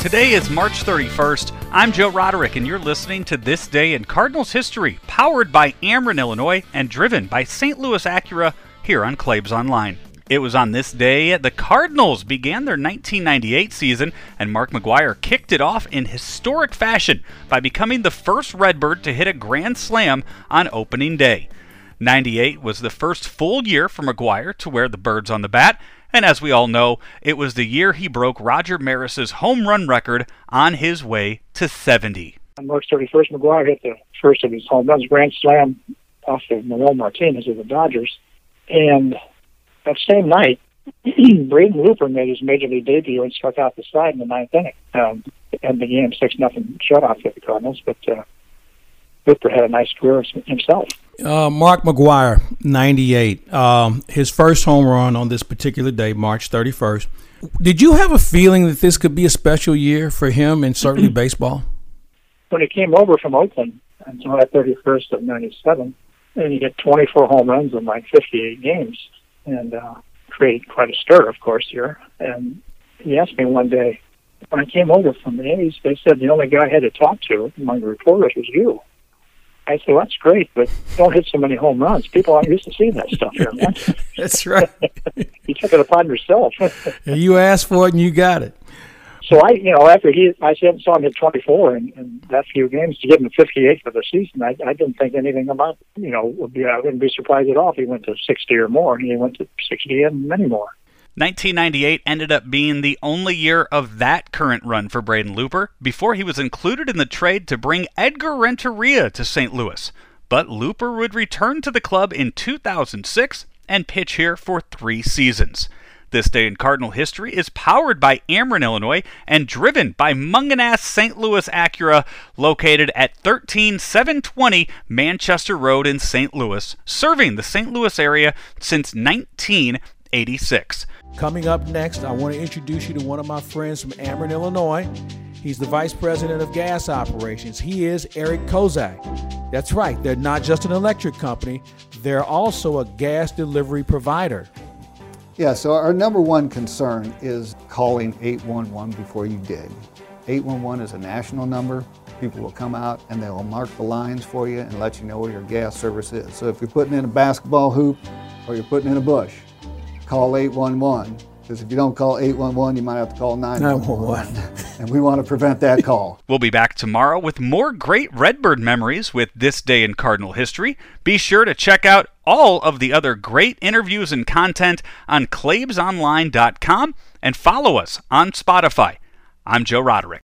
Today is March 31st. I'm Joe Roderick, and you're listening to This Day in Cardinals History, powered by Ameren, Illinois, and driven by St. Louis Acura here on Claibs Online. It was on this day the Cardinals began their 1998 season, and Mark McGwire kicked it off in historic fashion by becoming the first Redbird to hit a grand slam on opening day. 98 was the first full year for McGwire to wear the birds on the bat, and as we all know, it was the year he broke Roger Maris's home run record on his way to 70. On March 31st, McGwire hit the first of his home runs, grand slam off of Manuel Martinez of the Dodgers. And that same night, Braden Looper made his major league debut and struck out the side in the ninth inning. Um, and the game six nothing shutout for the Cardinals, but uh, Looper had a nice career himself. Uh, Mark McGwire, 98. Um, his first home run on this particular day, March 31st. Did you have a feeling that this could be a special year for him and certainly baseball? When he came over from Oakland on July 31st of 97, and he hit 24 home runs in like 58 games and uh, created quite a stir, of course, here. And he asked me one day, when I came over from the A's, they said the only guy I had to talk to among the reporters was you. I said, well, that's great, but don't hit so many home runs. People aren't used to seeing that stuff here. That's right. you took it upon yourself. you asked for it and you got it. So I, you know, after he, I saw him hit 24 in, in that few games to give him 58 for the season. I, I didn't think anything about, you know, would be. I wouldn't be surprised at all if he went to 60 or more. And he went to 60 and many more. 1998 ended up being the only year of that current run for Braden Looper before he was included in the trade to bring Edgar Renteria to St. Louis. But Looper would return to the club in 2006 and pitch here for three seasons. This day in Cardinal history is powered by Ameren, Illinois, and driven by Mungenast St. Louis Acura, located at 13720 Manchester Road in St. Louis, serving the St. Louis area since 1986. Coming up next, I want to introduce you to one of my friends from Ameren, Illinois. He's the Vice President of Gas Operations. He is Eric Kozak. That's right, they're not just an electric company, they're also a gas delivery provider. Yeah, so our number one concern is calling 811 before you dig. 811 is a national number. People will come out and they will mark the lines for you and let you know where your gas service is. So if you're putting in a basketball hoop or you're putting in a bush, call 811 because if you don't call 811, you might have to call 911. and we want to prevent that call. we'll be back tomorrow with more great Redbird memories with This Day in Cardinal History. Be sure to check out all of the other great interviews and content on claibsonline.com and follow us on Spotify. I'm Joe Roderick.